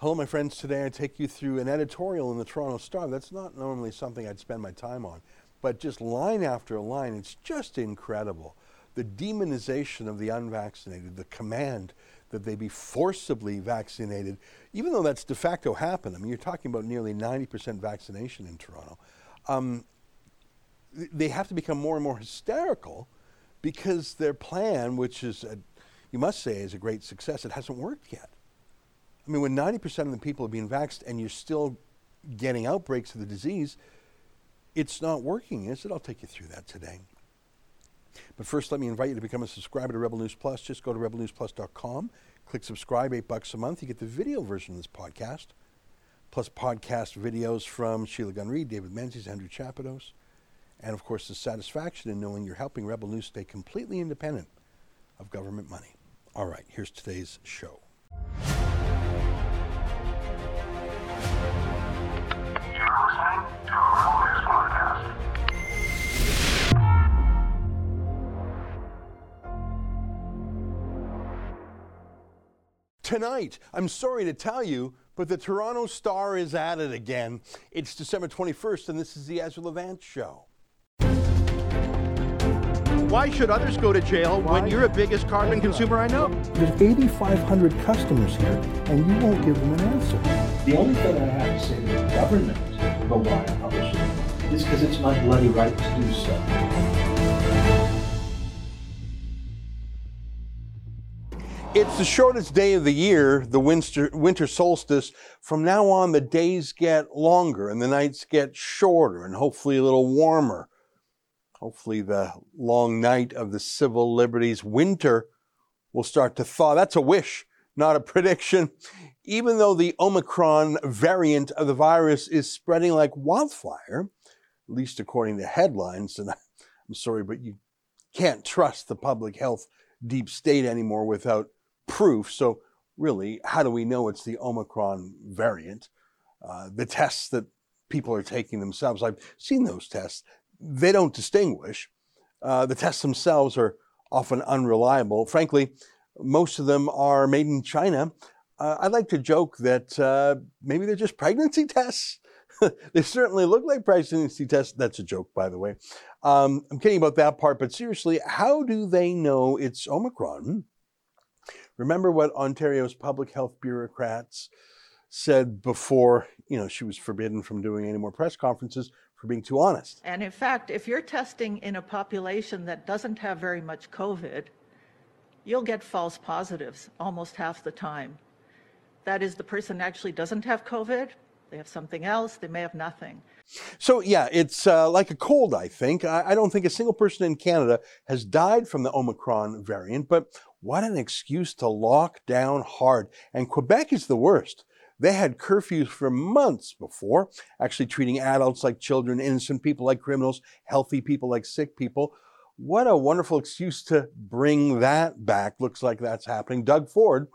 Hello, my friends. Today I take you through an editorial in the Toronto Star. That's not normally something I'd spend my time on, but just line after line, it's just incredible. The demonization of the unvaccinated, the command that they be forcibly vaccinated, even though that's de facto happened. I mean, you're talking about nearly 90% vaccination in Toronto. Um, they have to become more and more hysterical because their plan, which is, a, you must say, is a great success, it hasn't worked yet. I mean, when 90% of the people are being vaxxed and you're still getting outbreaks of the disease, it's not working, is it? I'll take you through that today. But first, let me invite you to become a subscriber to Rebel News Plus. Just go to rebelnewsplus.com, click subscribe, eight bucks a month. You get the video version of this podcast, plus podcast videos from Sheila Gunn Reid, David Menzies, Andrew Chapados, and of course, the satisfaction in knowing you're helping Rebel News stay completely independent of government money. All right, here's today's show. Tonight, I'm sorry to tell you, but the Toronto Star is at it again. It's December 21st, and this is the Ezra Levant Show. Why should others go to jail Why? when you're the biggest carbon consumer I know? There's 8,500 customers here, and you won't give them an answer. The only thing I have to say to the government about why I publish it is because it's my bloody right to do so. It's the shortest day of the year, the winter, winter solstice. From now on, the days get longer and the nights get shorter and hopefully a little warmer. Hopefully, the long night of the civil liberties winter will start to thaw. That's a wish, not a prediction. Even though the Omicron variant of the virus is spreading like wildfire, at least according to headlines, and I'm sorry, but you can't trust the public health deep state anymore without proof. So, really, how do we know it's the Omicron variant? Uh, the tests that people are taking themselves, I've seen those tests, they don't distinguish. Uh, the tests themselves are often unreliable. Frankly, most of them are made in China. Uh, I like to joke that uh, maybe they're just pregnancy tests. they certainly look like pregnancy tests. That's a joke, by the way. Um, I'm kidding about that part, but seriously, how do they know it's Omicron? Remember what Ontario's public health bureaucrats said before, you know, she was forbidden from doing any more press conferences for being too honest. And in fact, if you're testing in a population that doesn't have very much COVID, you'll get false positives almost half the time. That is, the person actually doesn't have COVID, they have something else, they may have nothing. So, yeah, it's uh, like a cold, I think. I, I, don't think a single person in Canada has died from the Omicron variant, but what an excuse to lock down hard. And Quebec is the worst. They had curfews for months before, actually treating adults like children, innocent people like criminals, healthy people like sick people. What a wonderful excuse to bring that back. Looks like that's happening. Doug Ford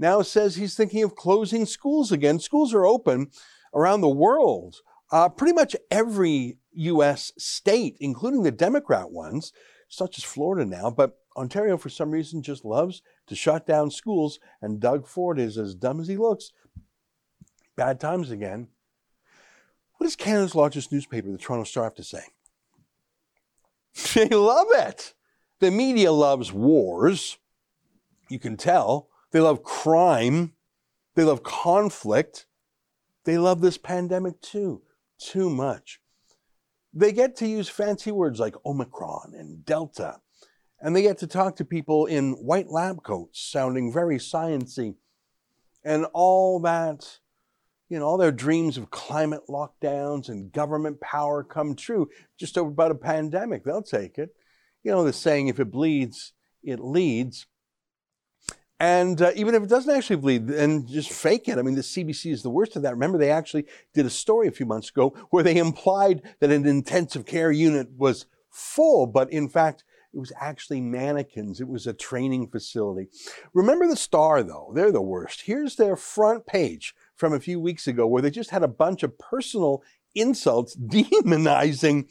now says he's thinking of closing schools again. Schools are open around the world. Uh, pretty much every U.S. state, including the Democrat ones, it's not just Florida now, but Ontario, for some reason, just loves to shut down schools, and Doug Ford is as dumb as he looks. Bad times again. What does Canada's largest newspaper, the Toronto Star, have to say? They love it. The media loves wars. You can tell. They love crime. They love conflict. They love this pandemic too, too much. They get to use fancy words like Omicron and Delta and they get to talk to people in white lab coats sounding very sciency and all that you know all their dreams of climate lockdowns and government power come true just about a pandemic. They'll take it. You know the saying if it bleeds it leads. And uh, even if it doesn't actually bleed and just fake it. I mean the cbc is the worst of that. Remember they actually did a story a few months ago where they implied that an intensive care unit was full but in fact it was actually mannequins. It was a training facility. Remember the Star, though? They're the worst. Here's their front page from a few weeks ago where they just had a bunch of personal insults demonizing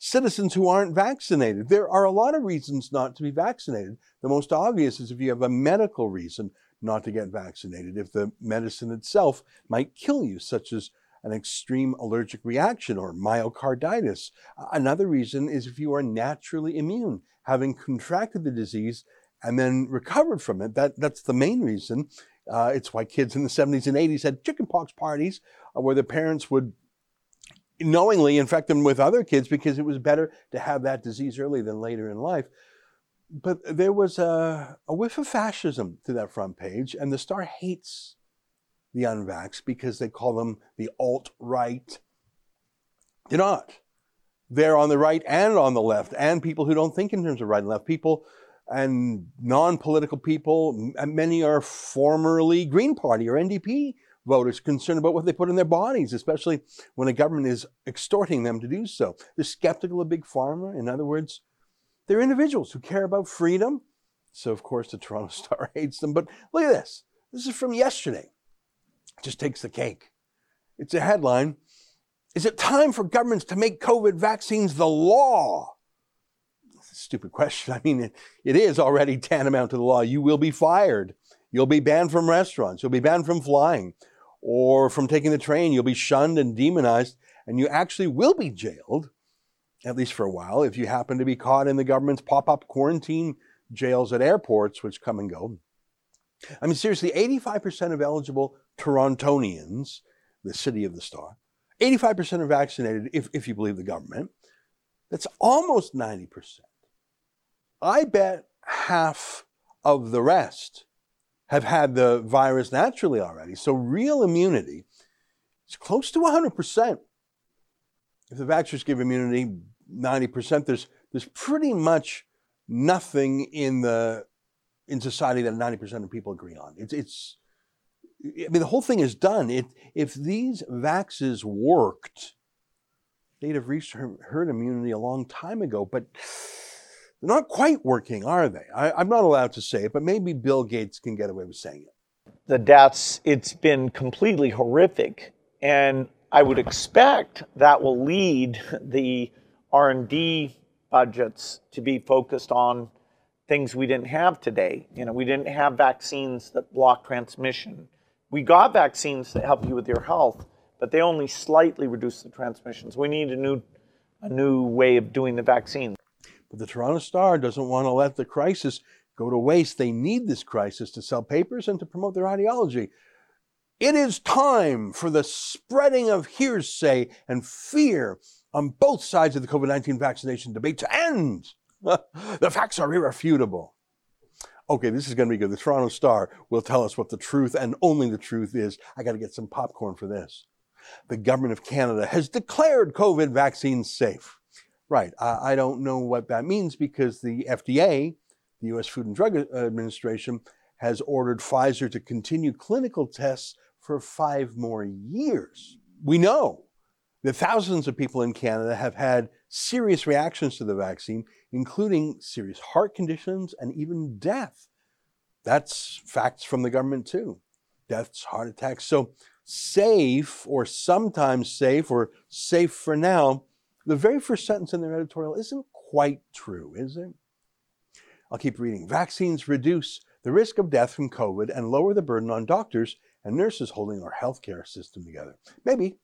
citizens who aren't vaccinated. There are a lot of reasons not to be vaccinated. The most obvious is if you have a medical reason, not to get vaccinated if the medicine itself might kill you, such as an extreme allergic reaction or myocarditis. Another reason is if you are naturally immune, having contracted the disease and then recovered from it. That, that's the main reason. Uh, it's why kids in the 70s and 80s had chickenpox parties uh, where the parents would knowingly infect them with other kids because it was better to have that disease early than later in life. But there was a, a whiff of fascism to that front page, and the Star hates the unvax because they call them the alt right. They're not. They're on the right and on the left, and people who don't think in terms of right and left. People and non political people, many are formerly Green Party or NDP voters concerned about what they put in their bodies, especially when the government is extorting them to do so. They're skeptical of Big Pharma. In other words, they're individuals who care about freedom. So, of course, the Toronto Star hates them. But look at this. This is from yesterday. Just takes the cake. It's a headline. Is it time for governments to make COVID vaccines the law? stupid question. I mean, it, it is already tantamount to the law. You will be fired. You'll be banned from restaurants. You'll be banned from flying or from taking the train. You'll be shunned and demonized, and you actually will be jailed, at least for a while, if you happen to be caught in the government's pop up quarantine jails at airports, which come and go. I mean, seriously, 85% of eligible Torontonians, the city of the star, 85% are vaccinated if, if you believe the government. That's almost 90%. I bet half of the rest have had the virus naturally already. So real immunity is close to 100%. If the vaxxers give immunity 90%, there's, there's pretty much nothing in the in society that 90% of people agree on. It's, it's I mean, the whole thing is done. It, if these vaxes worked, they'd have reached herd immunity a long time ago. But they're not quite working, are they? I, am not allowed to say it, but maybe Bill Gates can get away with saying it. The deaths, it's been completely horrific. And I would expect that will lead the R&D budgets to be focused on things we didn't have today. You know, we didn't have vaccines that block transmission. We got vaccines that help you with your health, but they only slightly reduce the transmissions. We need a new a new way of doing the vaccine. But the Toronto Star doesn't want to let the crisis go to waste. They need this crisis to sell papers and to promote their ideology. It is time for the spreading of hearsay and fear on both sides of the COVID 19 vaccination debate to end. the facts are irrefutable. Okay, this is going to be good. The Toronto Star will tell us what the truth and only the truth is. I got to get some popcorn for this. The government of Canada has declared COVID vaccines safe. Right. I, I don't know what that means because the FDA, the U.S. Food and Drug Administration, has ordered Pfizer to continue clinical tests for five more years. We know that thousands of people in Canada have had serious reactions to the vaccine, including serious heart conditions and even death. That's facts from the government, too. Deaths, heart attacks. So, safe or sometimes safe or safe for now the very first sentence in their editorial isn't quite true, is it? I'll keep reading. Vaccines reduce the risk of death from COVID and lower the burden on doctors and nurses holding our healthcare system together. Maybe.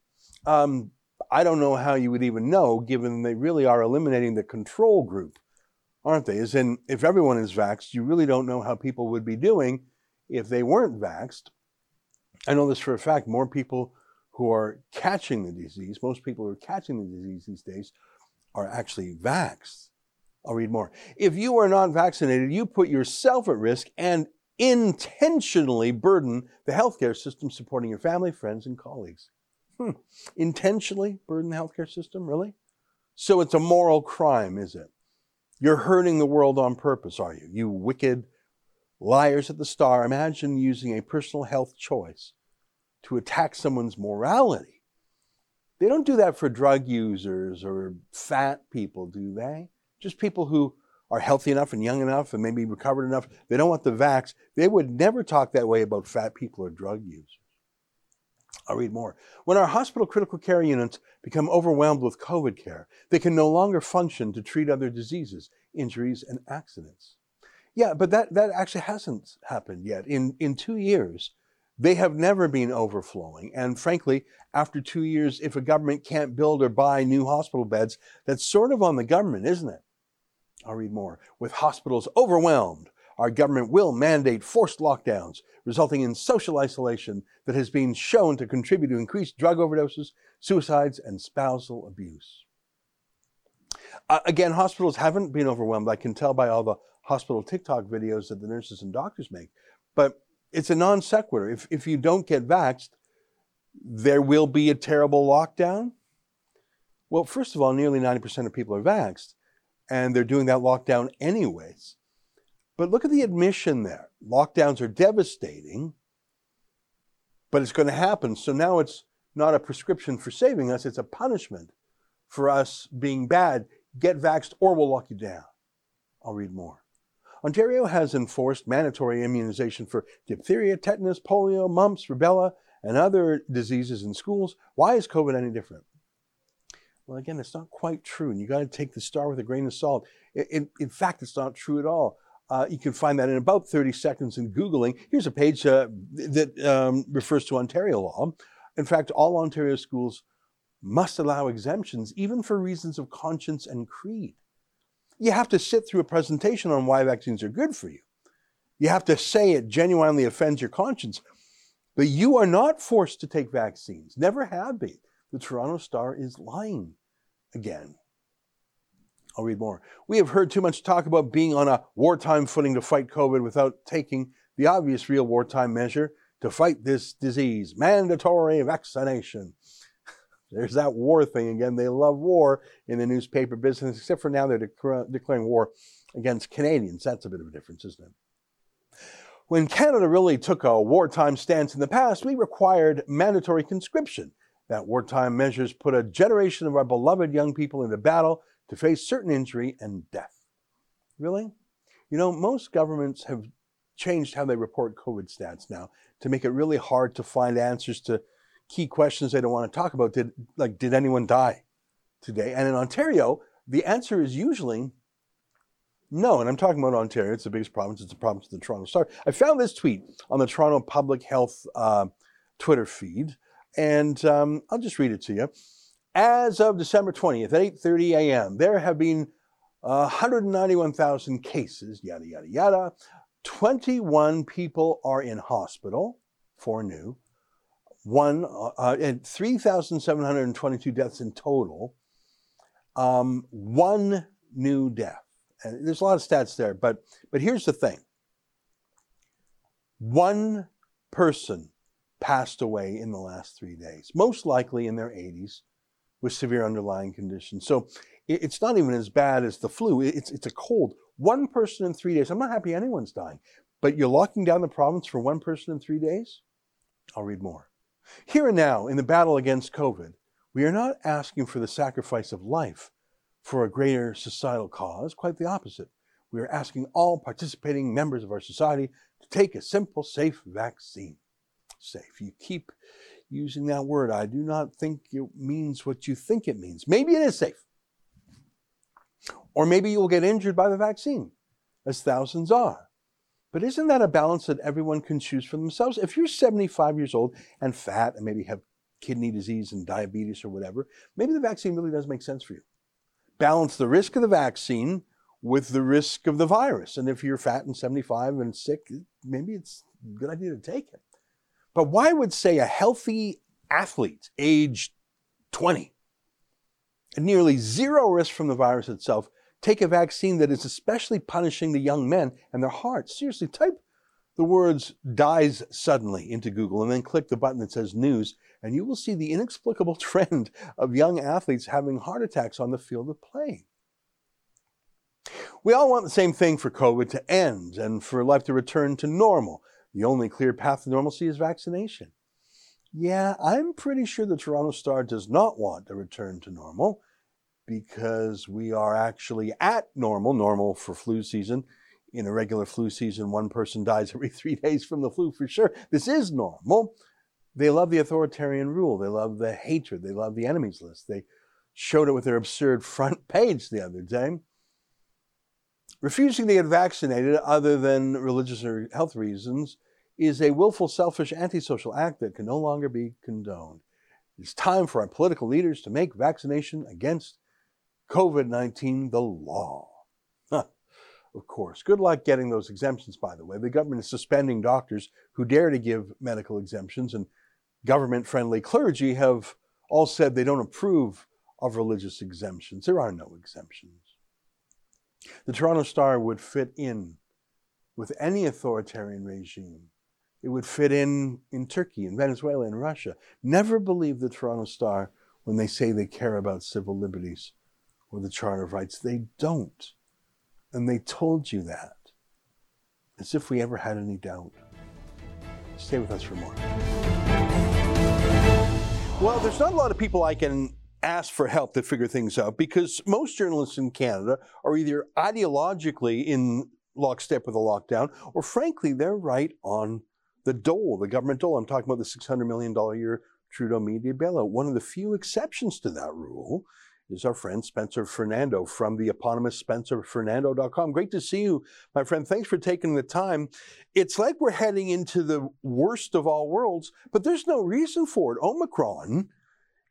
Um, I don't know how you would even know, given they really are eliminating the control group, aren't they? As in, if everyone is vaxxed, you really don't know how people would be doing if they weren't vaxxed. I know this for a fact. More people who are catching the disease, most people who are catching the disease these days are actually vaxxed. I'll read more. If you are not vaccinated, you put yourself at risk and intentionally burden the healthcare system supporting your family, friends, and colleagues. Hmm. Intentionally burden the healthcare system? Really? So it's a moral crime, is it? You're hurting the world on purpose, are you? You wicked liars at the star. Imagine using a personal health choice to attack someone's morality. They don't do that for drug users or fat people, do they? Just people who are healthy enough and young enough and maybe recovered enough. They don't want the vax. They would never talk that way about fat people or drug users. I'll read more. When our hospital critical care units become overwhelmed with COVID care, they can no longer function to treat other diseases, injuries, and accidents. Yeah, but that, that actually hasn't happened yet. In, in two years, they have never been overflowing. And frankly, after two years, if a government can't build or buy new hospital beds, that's sort of on the government, isn't it? I'll read more. With hospitals overwhelmed, our government will mandate forced lockdowns, resulting in social isolation that has been shown to contribute to increased drug overdoses, suicides, and spousal abuse. Uh, again, hospitals haven't been overwhelmed. I can tell by all the hospital TikTok videos that the nurses and doctors make. But it's a non sequitur. If, if you don't get vaxxed, there will be a terrible lockdown. Well, first of all, nearly 90% of people are vaxxed, and they're doing that lockdown anyways. But look at the admission there. Lockdowns are devastating, but it's going to happen. So now it's not a prescription for saving us, it's a punishment for us being bad. Get vaxxed or we'll lock you down. I'll read more. Ontario has enforced mandatory immunization for diphtheria, tetanus, polio, mumps, rubella, and other diseases in schools. Why is COVID any different? Well, again, it's not quite true, and you got to take the star with a grain of salt. In, in fact, it's not true at all. Uh, you can find that in about 30 seconds in Googling. Here's a page uh, that um, refers to Ontario law. In fact, all Ontario schools must allow exemptions, even for reasons of conscience and creed you have to sit through a presentation on why vaccines are good for you. You have to say it genuinely offends your conscience. But you are not forced to take vaccines, never have been. The Toronto Star is lying again. I'll read more. We have heard too much talk about being on a wartime footing to fight COVID without taking the obvious real wartime measure to fight this disease mandatory vaccination. There's that war thing again. They love war in the newspaper business, except for now they're declaring war against Canadians. That's a bit of a difference, isn't it? When Canada really took a wartime stance in the past, we required mandatory conscription. That wartime measures put a generation of our beloved young people into battle to face certain injury and death. Really? You know, most governments have changed how they report COVID stats now to make it really hard to find answers to key questions they don't want to talk about. Did like did anyone die today? And in Ontario, the answer is usually no. And I'm talking about Ontario. It's the biggest province. It's the province of the Toronto Star. I found this tweet on the Toronto Public Health uh, Twitter feed, and um, I'll just read it to you. As of December 20th at 8:30 a.m., there have been uh, 191,000 cases. Yada yada yada. 21 people are in hospital, four new one uh, uh and 3,722 deaths in total. Um, one new death. And there's a lot of stats there, but but here's the thing. One person passed away in the last three days, most likely in their 80s with severe underlying conditions. So it's not even as bad as the flu. It's, it's a cold. One person in three days. I'm not happy anyone's dying, but you're locking down the province for one person in three days? I'll read more. Here and now, in the battle against COVID, we are not asking for the sacrifice of life for a greater societal cause, quite the opposite. We are asking all participating members of our society to take a simple, safe vaccine. Safe. You keep using that word. I do not think it means what you think it means. Maybe it is safe. Or maybe you'll get injured by the vaccine, as thousands are. But isn't that a balance that everyone can choose for themselves? If you're 75 years old and fat and maybe have kidney disease and diabetes or whatever, maybe the vaccine really does make sense for you. Balance the risk of the vaccine with the risk of the virus. And if you're fat and 75 and sick, maybe it's a good idea to take it. But why would, say, a healthy athlete aged 20 and nearly zero risk from the virus itself take a vaccine that is especially punishing the young men and their hearts. Seriously, type the words dies suddenly into Google and then click the button that says news, and you will see the inexplicable trend of young athletes having heart attacks on the field of play. We all want the same thing for COVID to end and for life to return to normal. The only clear path to normalcy is vaccination. Yeah, I'm pretty sure the Toronto Star does not want a return to normal because we are actually at normal, normal for flu season. In a regular flu season, one person dies every three days from the flu for sure. This is normal. They love the authoritarian rule. They love the hatred. They love the enemies list. They showed it with their absurd front page the other day. Refusing to get vaccinated, other than religious or health reasons, is a willful, selfish, antisocial act that can no longer be condoned. It's time for our political leaders to make vaccination against COVID 19 the law. Of course. Good luck getting those exemptions, by the way. The government is suspending doctors who dare to give medical exemptions, and government friendly clergy have all said they don't approve of religious exemptions. There are no exemptions. The Toronto Star would fit in with any authoritarian regime. It would fit in in Turkey, in Venezuela, in Russia. Never believe the Toronto Star when they say they care about civil liberties or the Charter of Rights. They don't. And they told you that. As if we ever had any doubt. Stay with us for more. Well, there's not a lot of people I can ask for help to figure things out because most journalists in Canada are either ideologically in lockstep with the lockdown or frankly they're right on the dole, the government dole. I'm talking about the $600 million a year Trudeau media bailout. One of the few exceptions to that rule is our friend Spencer Fernando from the eponymous spencerfernando.com. Great to see you, my friend. Thanks for taking the time. It's like we're heading into the worst of all worlds, but there's no reason for it. Omicron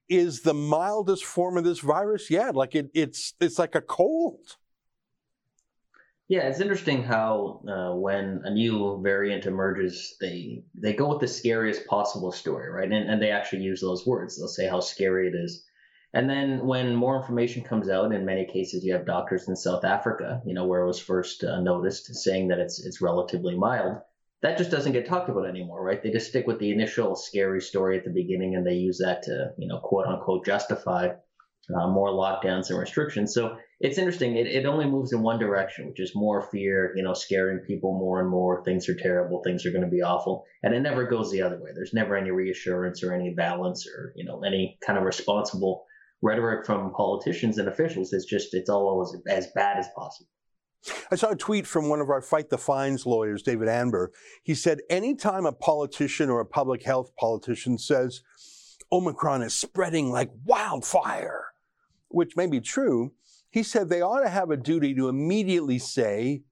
is the mildest form of this virus yet. Like it, it's it's like a cold. Yeah, it's interesting how uh, when a new variant emerges, they they go with the scariest possible story, right? And, and they actually use those words. They'll say how scary it is. And then when more information comes out, in many cases, you have doctors in South Africa, you know, where it was first uh, noticed, saying that it's it's relatively mild. That just doesn't get talked about anymore, right? They just stick with the initial scary story at the beginning, and they use that to, you know, quote unquote, justify uh, more lockdowns and restrictions. So it's interesting. It, it only moves in one direction, which is more fear, you know, scaring people more and more. Things are terrible. Things are going to be awful. And it never goes the other way. There's never any reassurance or any balance or, you know, any kind of responsible rhetoric from politicians and officials It's just it's always as bad as possible. I saw a tweet from one of our Fight the Fines lawyers, David Anber. He said, anytime a politician or a public health politician says Omicron is spreading like wildfire, which may be true, he said they ought to have a duty to immediately say,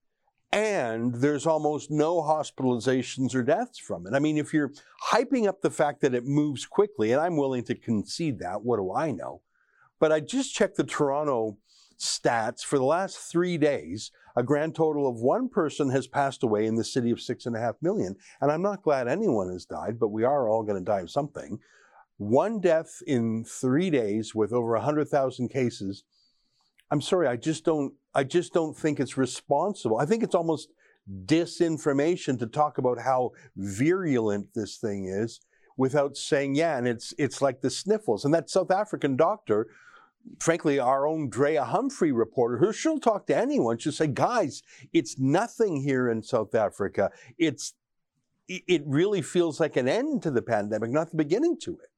and there's almost no hospitalizations or deaths from it. I mean, if you're hyping up the fact that it moves quickly, and I'm willing to concede that, what do I know? But I just checked the Toronto stats for the last three days. A grand total of one person has passed away in the city of six and a half million. And I'm not glad anyone has died, but we are all going to die of something. One death in three days with over 100,000 cases. I'm sorry, I just don't, I just don't think it's responsible. I think it's almost disinformation to talk about how virulent this thing is without saying, yeah, and it's, it's like the sniffles. And that South African doctor frankly, our own Drea Humphrey reporter, who she'll talk to anyone, she'll say, guys, it's nothing here in South Africa. It's, it really feels like an end to the pandemic, not the beginning to it.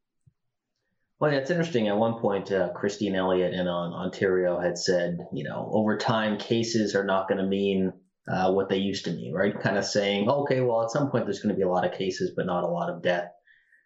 Well, it's interesting. At one point, uh, Christine Elliott in uh, Ontario had said, you know, over time, cases are not going to mean uh, what they used to mean, right? Kind of saying, okay, well, at some point, there's going to be a lot of cases, but not a lot of death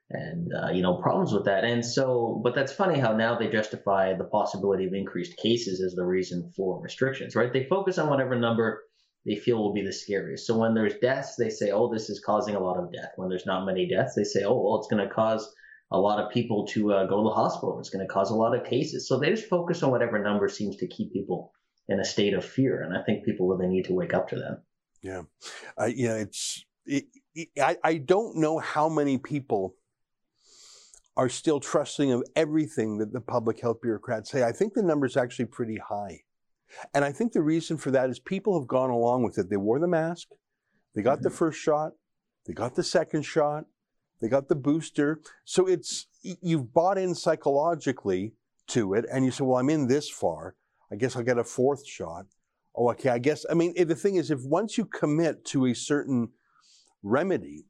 and uh, you know problems with that. And so, but that's funny how now they justify the possibility of increased cases as the reason for restrictions, right? They focus on whatever number they feel will be the scariest. So when there's deaths, they say, oh, this is causing a lot of death. When there's not many deaths, they say, oh, well, it's going to cause a lot of people to uh, go to the hospital. It's going to cause a lot of cases. So they just focus on whatever number seems to keep people in a state of fear. And I think people really need to wake up to that. Yeah. Uh, yeah, it's, it, it, I, I don't know how many people are still trusting of everything that the public health bureaucrats say. I think the number is actually pretty high. And I think the reason for that is people have gone along with it. They wore the mask, they got mm-hmm. the first shot, they got the second shot, they got the booster. So it's, you've bought in psychologically to it, and you say, well, I'm in this far. I guess I'll get a fourth shot. Oh, okay. I guess, I mean, eh, the thing is, if once you commit to a certain remedy,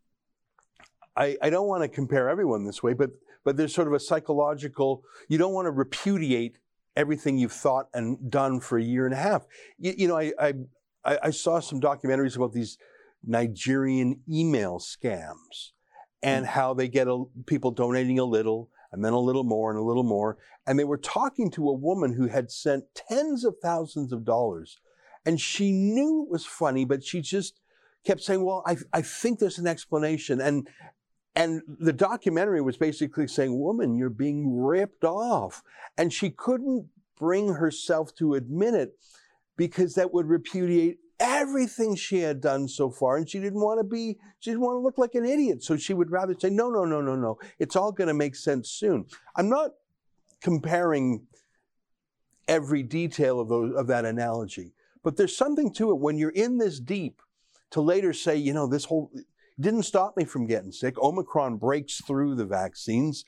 I, I don't want to compare everyone this way, but but there's sort of a psychological, you don't want to repudiate everything you've thought and done for a year and a half. You, you know, I, I, I saw some documentaries about these Nigerian email scams and mm. how they get a, people donating a little and then a little more and a little more. And they were talking to a woman who had sent tens of thousands of dollars And she knew it was funny, but she just kept saying, well, I, I think there's an explanation. And, and the documentary was basically saying, woman, you're being ripped off. And she couldn't bring herself to admit it because that would repudiate everything she had done so far and she didn't want to be she didn't want to look like an idiot so she would rather say no no no no no it's all going to make sense soon i'm not comparing every detail of those of that analogy but there's something to it when you're in this deep to later say you know this whole didn't stop me from getting sick omicron breaks through the vaccines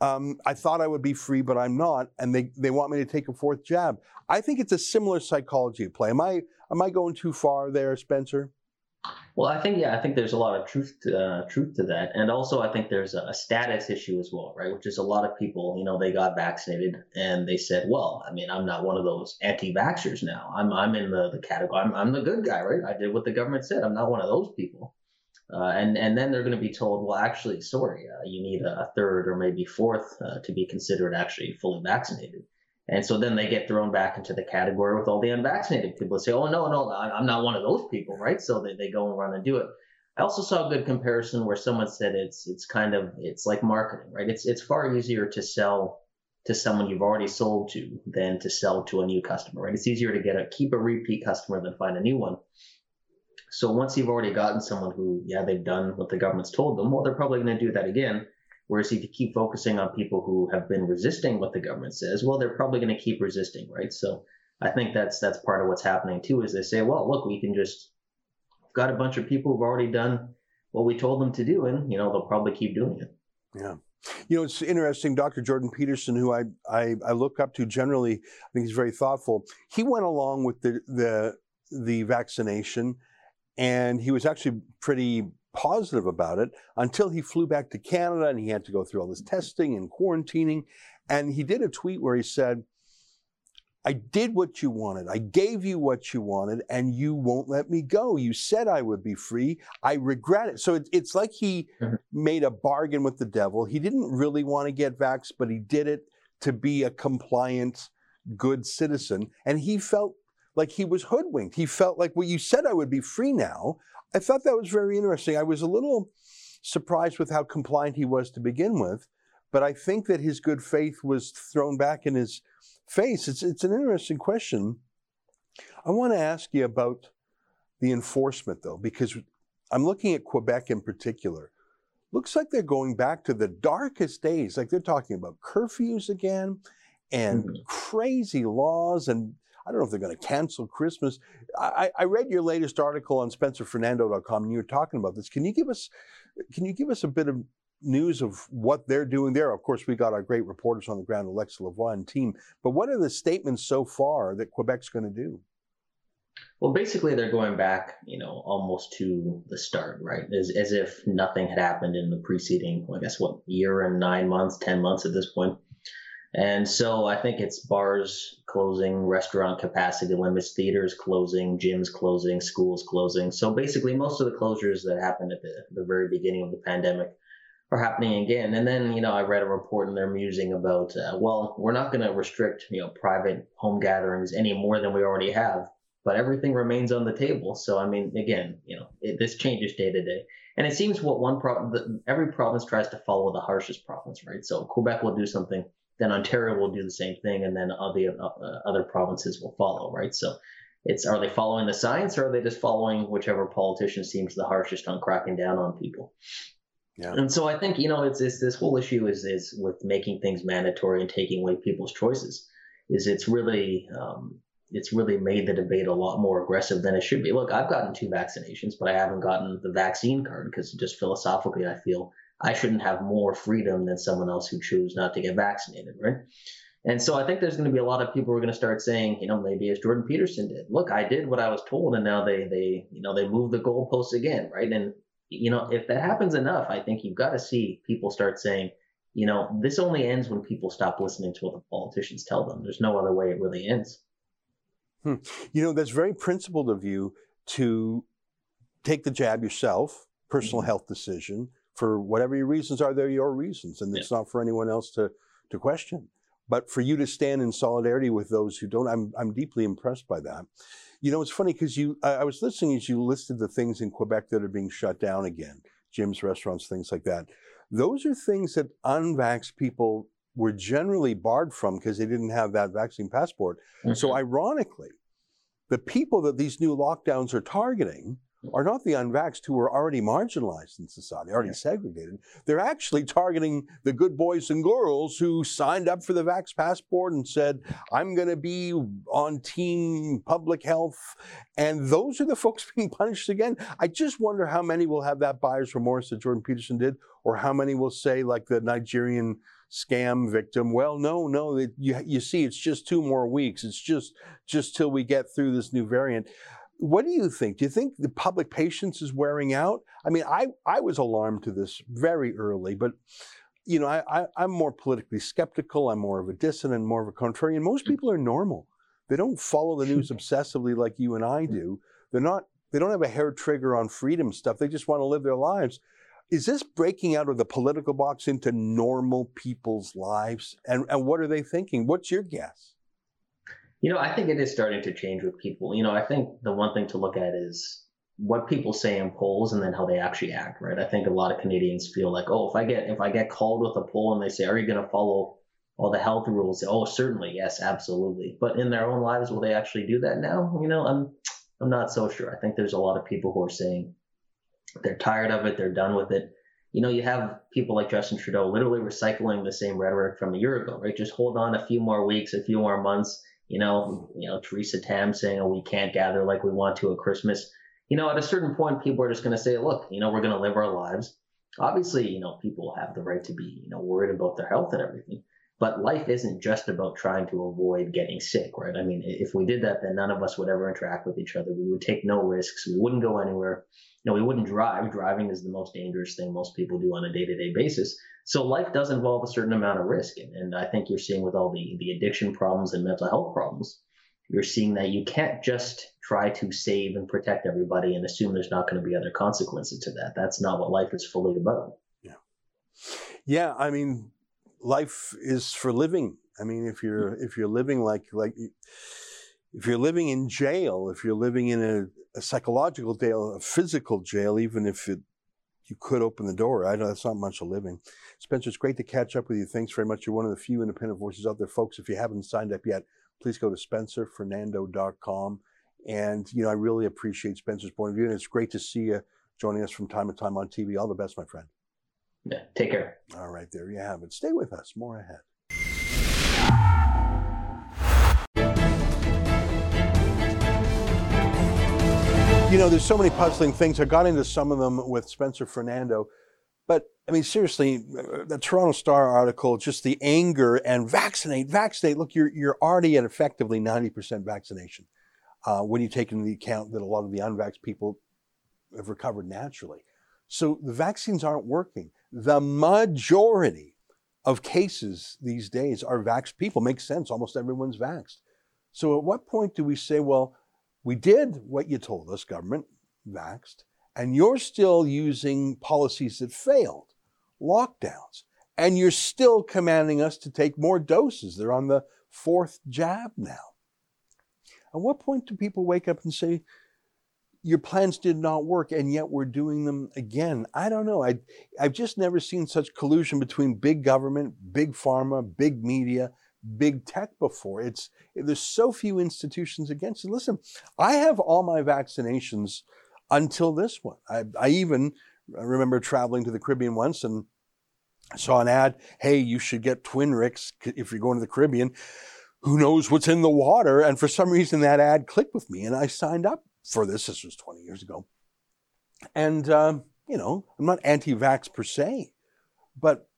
um, I thought I would be free, but I'm not, and they, they want me to take a fourth jab. I think it's a similar psychology play. Am I am I going too far there, Spencer? Well, I think yeah, I think there's a lot of truth to, uh, truth to that, and also I think there's a, status issue as well, right? Which is a lot of people, you know, they got vaccinated and they said, well, I mean, I'm not one of those anti-vaxxers now. I'm I'm in the the category. I'm I'm the good guy, right? I did what the government said. I'm not one of those people. Uh, and and then they're going to be told, well, actually, sorry, uh, you need a, third or maybe fourth uh, to be considered actually fully vaccinated. And so then they get thrown back into the category with all the unvaccinated people. Say, oh no, no, I'm not one of those people, right? So they, they go and run and do it. I also saw a good comparison where someone said it's it's kind of it's like marketing, right? It's it's far easier to sell to someone you've already sold to than to sell to a new customer, right? It's easier to get a keep a repeat customer than find a new one. So once you've already gotten someone who, yeah, they've done what the government's told them, well, they're probably going to do that again. Whereas if you keep focusing on people who have been resisting what the government says, well, they're probably going to keep resisting, right? So I think that's that's part of what's happening too. Is they say, well, look, we can just we've got a bunch of people who've already done what we told them to do, and you know they'll probably keep doing it. Yeah. You know, it's interesting. Dr. Jordan Peterson, who I, I, I look up to generally, I think he's very thoughtful. He went along with the the the vaccination and he was actually pretty positive about it until he flew back to Canada and he had to go through all this testing and quarantining. And he did a tweet where he said, I did what you wanted. I gave you what you wanted, and you won't let me go. You said I would be free. I regret it. So it, it's like he mm-hmm. made a bargain with the devil. He didn't really want to get vaxxed, but he did it to be a compliant, good citizen. And he felt like he was hoodwinked. He felt like, well, you said I would be free now. I thought that was very interesting. I was a little surprised with how compliant he was to begin with, but I think that his good faith was thrown back in his face. It's, it's an interesting question. I want to ask you about the enforcement, though, because I'm looking at Quebec in particular. Looks like they're going back to the darkest days. Like they're talking about curfews again and mm-hmm. crazy laws and I don't know if they're going to cancel Christmas. I, I, read your latest article on SpencerFernando.com, and you were talking about this. Can you give us, can you give us a bit of news of what they're doing there? Of course, we got our great reporters on the ground, Alexa Lavoie and team. But what are the statements so far that Quebec's going to do? Well, basically, they're going back, you know, almost to the start, right? As, as if nothing had happened in the preceding, I guess, what year and nine months, ten months at this point. And so I think it's bars closing, restaurant capacity limits, theaters closing, gyms closing, schools closing. So basically, most of the closures that happened at the, the very beginning of the pandemic are happening again. And then, you know, I read a report and they're musing about, uh, well, we're not going to restrict, you know, private home gatherings any more than we already have, but everything remains on the table. So, I mean, again, you know, it, this changes day to day. And it seems what one pro- every province tries to follow the harshest province, right? So Quebec will do something then Ontario will do the same thing, and then other uh, other provinces will follow, right? So it's are they following the science or are they just following whichever politician seems the harshest on cracking down on people? Yeah. And so I think you know it's, it's this whole issue is is with making things mandatory and taking away people's choices. Is it's really um, it's really made the debate a lot more aggressive than it should be. Look, I've gotten two vaccinations, but I haven't gotten the vaccine card because just philosophically I feel I shouldn't have more freedom than someone else who chose not to get vaccinated, right? And so I think there's going to be a lot of people who are going to start saying, you know, maybe as Jordan Peterson did, look, I did what I was told, and now they they you know they move the goalposts again, right? And you know, if that happens enough, I think you've got to see people start saying, you know, this only ends when people stop listening to what the politicians tell them. There's no other way it really ends. Hmm. You know, that's very principled of you to take the jab yourself, personal mm-hmm. health decision, for whatever your reasons are, they're your reasons, and it's not for anyone else to to question. but for you to stand in solidarity with those who don't, I'm, I'm deeply impressed by that. You know, it's funny because you, I, I was listening as you listed the things in Quebec that are being shut down again, gyms, restaurants, things like that. Those are things that unvaxxed people were generally barred from because they didn't have that vaccine passport. Mm-hmm. So ironically, the people that these new lockdowns are targeting are not the unvaxxed who are already marginalized in society, already yeah. segregated. They're actually targeting the good boys and girls who signed up for the Vax Passport and said, I'm going to be on team public health. And those are the folks being punished again. I just wonder how many will have that buyer's remorse that Jordan Peterson did, or how many will say, like the Nigerian scam victim, well, no, no, you, you see, it's just two more weeks. It's just, just till we get through this new variant. What do you think? Do you think the public patience is wearing out? I mean, I, I was alarmed to this very early, but you know, I, I, I'm more politically skeptical. I'm more of a dissident, more of a contrarian. Most mm. people are normal. They don't follow the news obsessively like you and I mm. do. They're not, they don't have a hair trigger on freedom stuff. They just want to live their lives. Is this breaking out of the political box into normal people's lives? And, and what are they thinking? What's your guess? You know, I think it is starting to change with people. You know, I think the one thing to look at is what people say in polls and then how they actually act, right? I think a lot of Canadians feel like, oh, if I get if I get called with a poll and they say, are you going to follow all the health rules? Oh, certainly, yes, absolutely. But in their own lives, will they actually do that now? You know, I'm I'm not so sure. I think there's a lot of people who are saying they're tired of it, they're done with it. You know, you have people like Justin Trudeau literally recycling the same rhetoric from a year ago, right? Just hold on a few more weeks, a few more months you know, you know, Theresa Tam saying, "Oh, we can't gather like we want to at Christmas." You know, at a certain point, people are just going to say, "Look, you know, we're going to live our lives." Obviously, you know, people have the right to be, you know, worried about their health and everything. But life isn't just about trying to avoid getting sick, right? I mean, if we did that, then none of us would ever interact with each other. We would take no risks. We wouldn't go anywhere. You know, we wouldn't drive. Driving is the most dangerous thing most people do on a day-to-day basis. So life does involve a certain amount of risk. And, and I think you're seeing with all the, the addiction problems and mental health problems, you're seeing that you can't just try to save and protect everybody and assume there's not going to be other consequences to that. That's not what life is fully about. Yeah. Yeah. I mean, life is for living. I mean, if you're, mm-hmm. if you're living like, like, if you're living in jail, if you're living in a, a psychological jail, a physical jail, even if it you could open the door. I know that's not much of living. Spencer, it's great to catch up with you. Thanks very much. You're one of the few independent voices out there. Folks, if you haven't signed up yet, please go to spencerfernando.com. And, you know, I really appreciate Spencer's point of view. And it's great to see you joining us from time to time on TV. All the best, my friend. Yeah, take care. All right, there you have it. Stay with us. More ahead. You know, there's so many puzzling things. I got into some of them with Spencer Fernando. But I mean, seriously, the Toronto Star article, just the anger and vaccinate, vaccinate. Look, you're, you're already at effectively 90% vaccination uh, when you take into account that a lot of the unvaxxed people have recovered naturally. So the vaccines aren't working. The majority of cases these days are vaxxed people. Makes sense. Almost everyone's vaxxed. So at what point do we say, well, we did what you told us, government, vaxed, and you're still using policies that failed, lockdowns, and you're still commanding us to take more doses. They're on the fourth jab now. At what point do people wake up and say, your plans did not work and yet we're doing them again. I don't know. I, I've just never seen such collusion between big government, big pharma, big media, big tech before. It's there's so few institutions against it. Listen, I have all my vaccinations until this one. I, I even remember traveling to the Caribbean once and saw an ad. Hey, you should get Twinrix if you're going to the Caribbean. Who knows what's in the water? And for some reason, that ad clicked with me, and I signed up for this. This was 20 years ago. And um, you know, I'm not anti-vax per se, but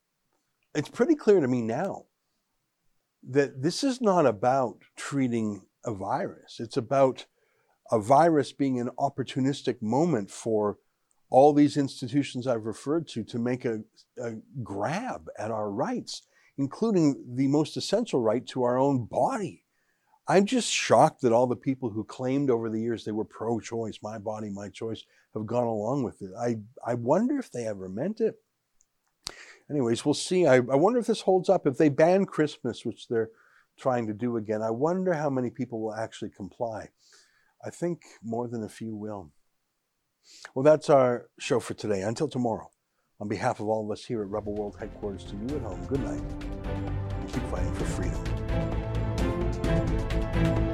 it's pretty clear to me now that this is not about treating a virus. It's about a virus being an opportunistic moment for all these institutions I've referred to to make a, a, grab at our rights, including the most essential right to our own body. I'm just shocked that all the people who claimed over the years they were pro choice, my body, my choice, have gone along with it. I, I wonder if they ever meant it. anyways, we'll see. I, I wonder if this holds up. If they ban Christmas, which they're trying to do again, I wonder how many people will actually comply. I think more than a few will. Well, that's our show for today. Until tomorrow, on behalf of all of us here at Rebel World Headquarters to you at home, good night and keep fighting for freedom. Música